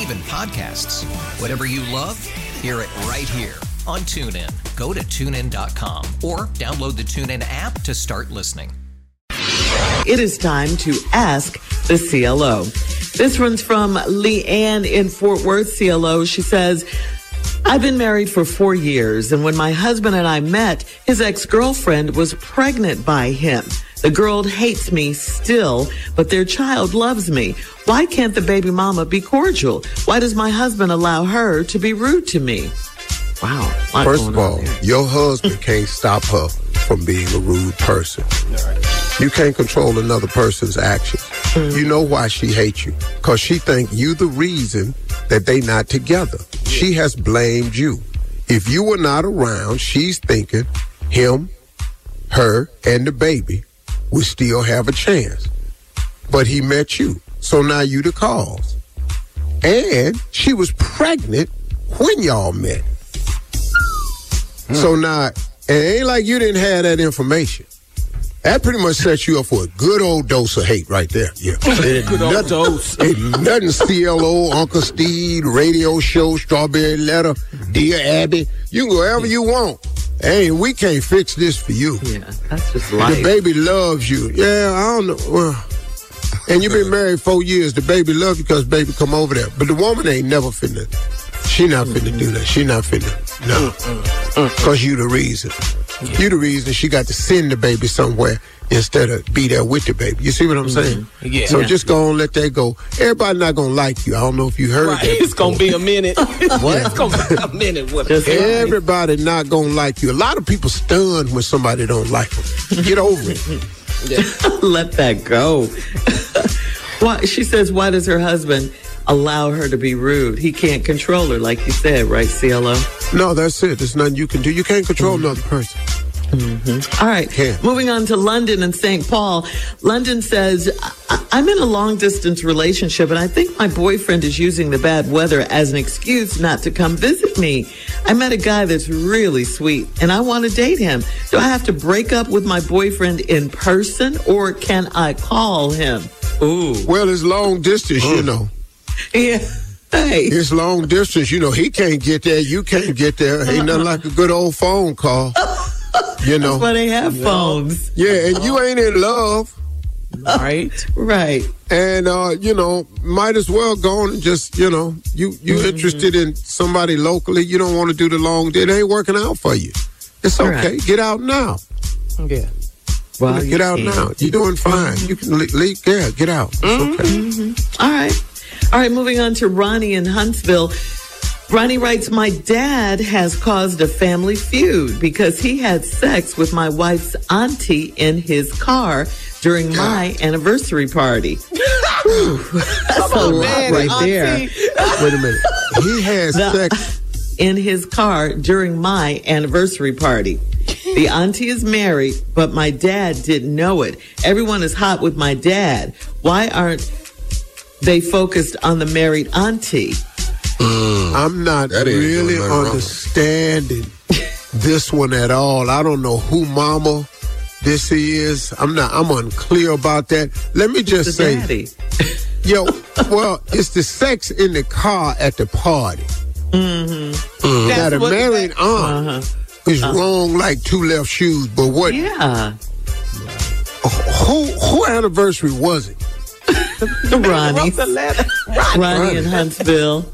even podcasts. Whatever you love, hear it right here on TuneIn. Go to tunein.com or download the TuneIn app to start listening. It is time to ask the CLO. This one's from Leanne in Fort Worth, CLO. She says, I've been married for four years, and when my husband and I met, his ex girlfriend was pregnant by him. The girl hates me still, but their child loves me. Why can't the baby mama be cordial? Why does my husband allow her to be rude to me? Wow. First of all, your husband can't stop her from being a rude person. You can't control another person's actions. Mm. You know why she hates you. Cause she think you the reason that they not together. She has blamed you. If you were not around, she's thinking him, her, and the baby would still have a chance. But he met you. So now you the cause. And she was pregnant when y'all met. So now, it ain't like you didn't have that information. That pretty much sets you up for a good old dose of hate right there. Yeah. good old dose. Ain't nothing CLO, Uncle Steve, radio show, Strawberry Letter, Dear Abby. You can go wherever you want. Hey, we can't fix this for you. Yeah, that's just life. The baby loves you. Yeah, I don't know. Well, and you've been married four years. The baby loves you because baby come over there. But the woman ain't never finna. She not finna do that. She not finna. No. Mm, mm, mm, because you the reason. You the reason she got to send the baby somewhere instead of be there with the baby. You see what I'm mm-hmm. saying? Yeah. So Yeah. just go and let that go. Everybody not gonna like you. I don't know if you heard Right. that. It's gonna be a minute. what? It's gonna be a minute. What? Just Everybody not gonna like you. A lot of people stunned when somebody don't like them. Get over it. let that go. why she says, why does her husband allow her to be rude? He can't control her, like you said, right, CLO? No, that's it. There's nothing you can do. You can't control mm-hmm. another person. Mm-hmm. All right. Can't. Moving on to London and St. Paul. London says, "I- I'm in a long distance relationship and I think my boyfriend is using the bad weather as an excuse not to come visit me. I met a guy that's really sweet and I want to date him. Do I have to break up with my boyfriend in person or can I call him? Ooh. Well, it's long distance, you mm. know. Yeah. Hey. It's long distance, you know. He can't get there. You can't get there. Ain't nothing like a good old phone call. Oh, You know. That's why they have phones. Yeah, and you ain't in love. Right? Right. And uh, you know, might as well go on and just, you know, you you Mm-hmm. interested in somebody locally, you don't want to do the long it ain't working out for you. It's okay. Right. Get out now. Yeah. Well, get out can. now. You're doing fine. You can le- leave. Yeah, get out. It's Mm-hmm. okay. All right. All right, moving on to Ronnie in Huntsville. Ronnie writes, My dad has caused a family feud because he had sex with my wife's auntie in his car during my anniversary party. That's a lot man, right there. Wait a minute. He had The- sex. In his car during my anniversary party. The auntie is married, but my dad didn't know it. Everyone is hot with my dad. Why aren't they focused on the married auntie? I'm not really doing nothing wrong. understanding this one at all. I don't know who mama this is. I'm not I'm unclear about that. Let me The just say daddy. yo, well, it's the sex in the car at the party. Mm-hmm. Now the what- married aunt Uh-huh. is wrong like two left shoes, but what Yeah. who who anniversary was it? Ronnie. Wrote the letter. Ronnie in Huntsville.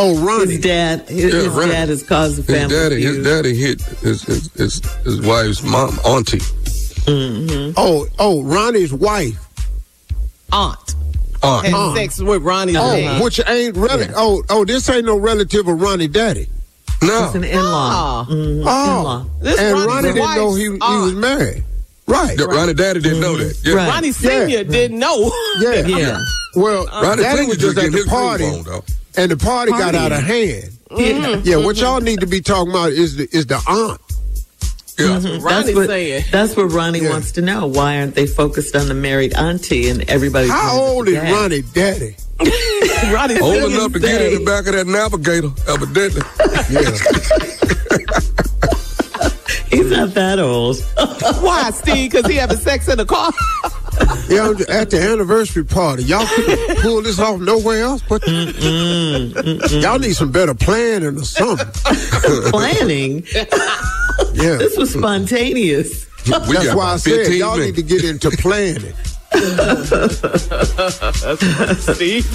Oh, Ronnie. His dad, his, Yeah, his Ronnie. dad has caused a His family daddy, his daddy hit his his, his, his wife's mom, auntie. Mm-hmm. Oh, oh, Ronnie's wife. Aunt Aunt. had Aunt. sex with Ronnie's Oh, dad. which ain't rel- Oh, oh, this ain't no relative of Ronnie daddy. No. It's an in-law. Mhm, Oh, in-law. This and Ronnie's Ronnie didn't know he, he was married. Right. Yeah, Ronnie daddy didn't know that. Yeah. Right. Ronnie Senior didn't know. Yeah. Yeah. Well, Ronnie daddy was just just at the his party, on, though. And the party got out of hand. Mm-hmm. Yeah. Yeah, what y'all need to be talking about is the is the aunt. Mm-hmm. Yeah. That's what, saying. that's what Ronnie Yeah. wants to know. Why aren't they focused on the married auntie and everybody? How old is Ronnie daddy? Ronnie Old enough to get in the back of that navigator, evidently. Yeah. He's not that old. Why, Steve? Because he having sex in the car. yeah, I'm at the anniversary party, y'all couldn't pull this off nowhere else. But y'all need some better planning or something. Planning. Yeah, This was spontaneous. We that's why I said y'all need to get into planning. Steve,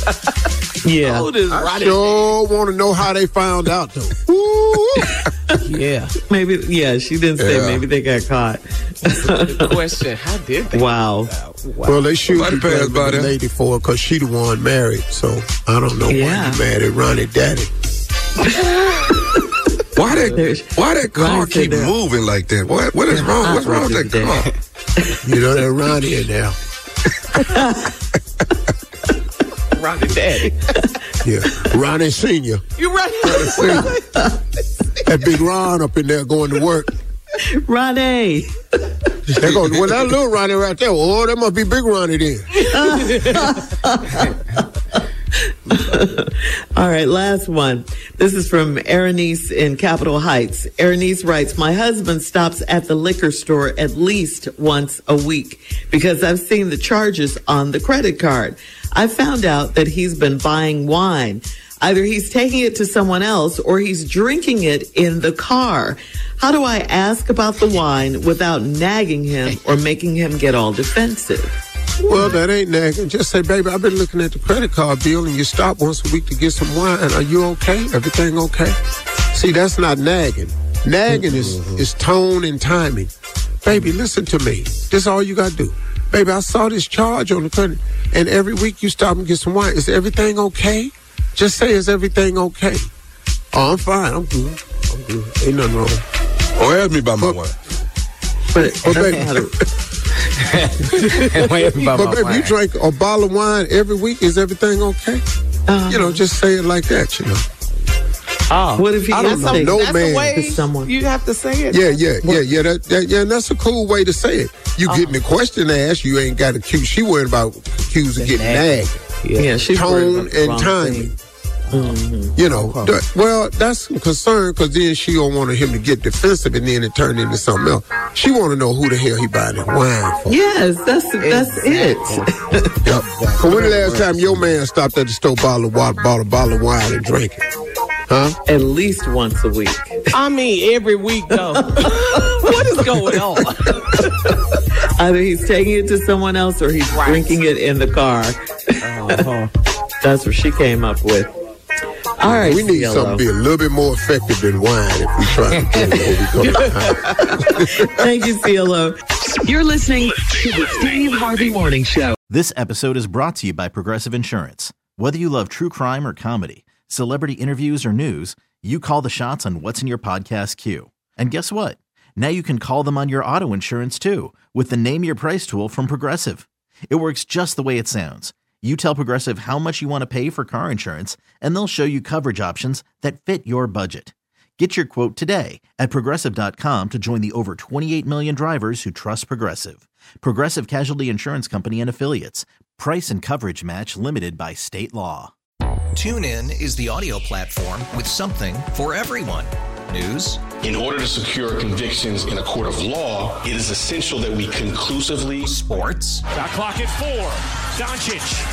Yeah. how old is I Ronnie? sure want to know how they found out though. Ooh. Yeah. Maybe. Yeah. She didn't say. Yeah. Maybe they got caught. That's the question: How did they? Wow. Well, they should Somebody be passed blaming by the there. lady for because she the one married. So I don't know Yeah. why you mad at Ronnie daddy. Why that? Why that car Ronnie keep moving like that? What? What is wrong? What's wrong with that car? You know that Ronnie in there. Ronnie Daddy. Yeah, Ronnie Senior. You right? That big Ron up in there going to work. Ronnie. They go, well, that little Ronnie right there. Oh, that must be big Ronnie then. All right, last one. This is from Erenice in Capitol Heights. Erenice writes, My husband stops at the liquor store at least once a week because I've seen the charges on the credit card. I found out that he's been buying wine. Either he's taking it to someone else or he's drinking it in the car. How do I ask about the wine without nagging him or making him get all defensive? Well, that ain't nagging. Just say, baby, I've been looking at the credit card bill and you stop once a week to get some wine. Are you okay? Everything okay? See, that's not nagging. Nagging is, mm-hmm. is tone and timing. Baby, listen to me. This is all you got to do. Baby, I saw this charge on the credit, and every week you stop and get some wine. Is everything okay? Just say, is everything okay? Oh, I'm fine. I'm good. I'm good. Ain't nothing wrong. Or ask me about my But- wife. But But baby- not But baby, you drink a bottle of wine every week. Is everything okay? Uh-huh. you know, just say it like that. You know. Oh. What if he I don't know. No that's man way someone? you have to say it. Yeah, yeah, yeah, yeah. That, that, yeah, and that's a cool way to say it. You getting the uh-huh. question asked, you ain't got accused. She worried about accused of getting nagged. Yeah, she's worried Tone about the and wrong timing. thing. Mm-hmm. You know, that- well, that's some concern because then she don't want him to get defensive and then it turn into something else. She want to know who the hell he buying that wine for. Yes, that's that's it. Yep. So when the last time your man stopped at the store, bottle of water, bought a bottle of wine and drank it? Huh? At least once a week. I mean, every week though. what is going on? Either he's taking it to someone else or he's Right. drinking it in the car. Uh-huh. That's what she came up with. All right, We need CLO. something to be a little bit more effective than wine if we try to get it where we go. Thank you, CLO. You're listening to the Steve Harvey Morning Show. This episode is brought to you by Progressive Insurance. Whether you love true crime or comedy, celebrity interviews or news, you call the shots on what's in your podcast queue. And guess what? Now you can call them on your auto insurance too with the Name Your Price tool from Progressive. It works just the way it sounds. You tell Progressive how much you want to pay for car insurance, and they'll show you coverage options that fit your budget. Get your quote today at progressive.com to join the over 28 million drivers who trust Progressive. Progressive Casualty Insurance Company and Affiliates. Price and coverage match limited by state law. TuneIn is the audio platform with something for everyone. News, In order to secure convictions in a court of law, it is essential that we conclusively sports, Shot clock at four. Doncic.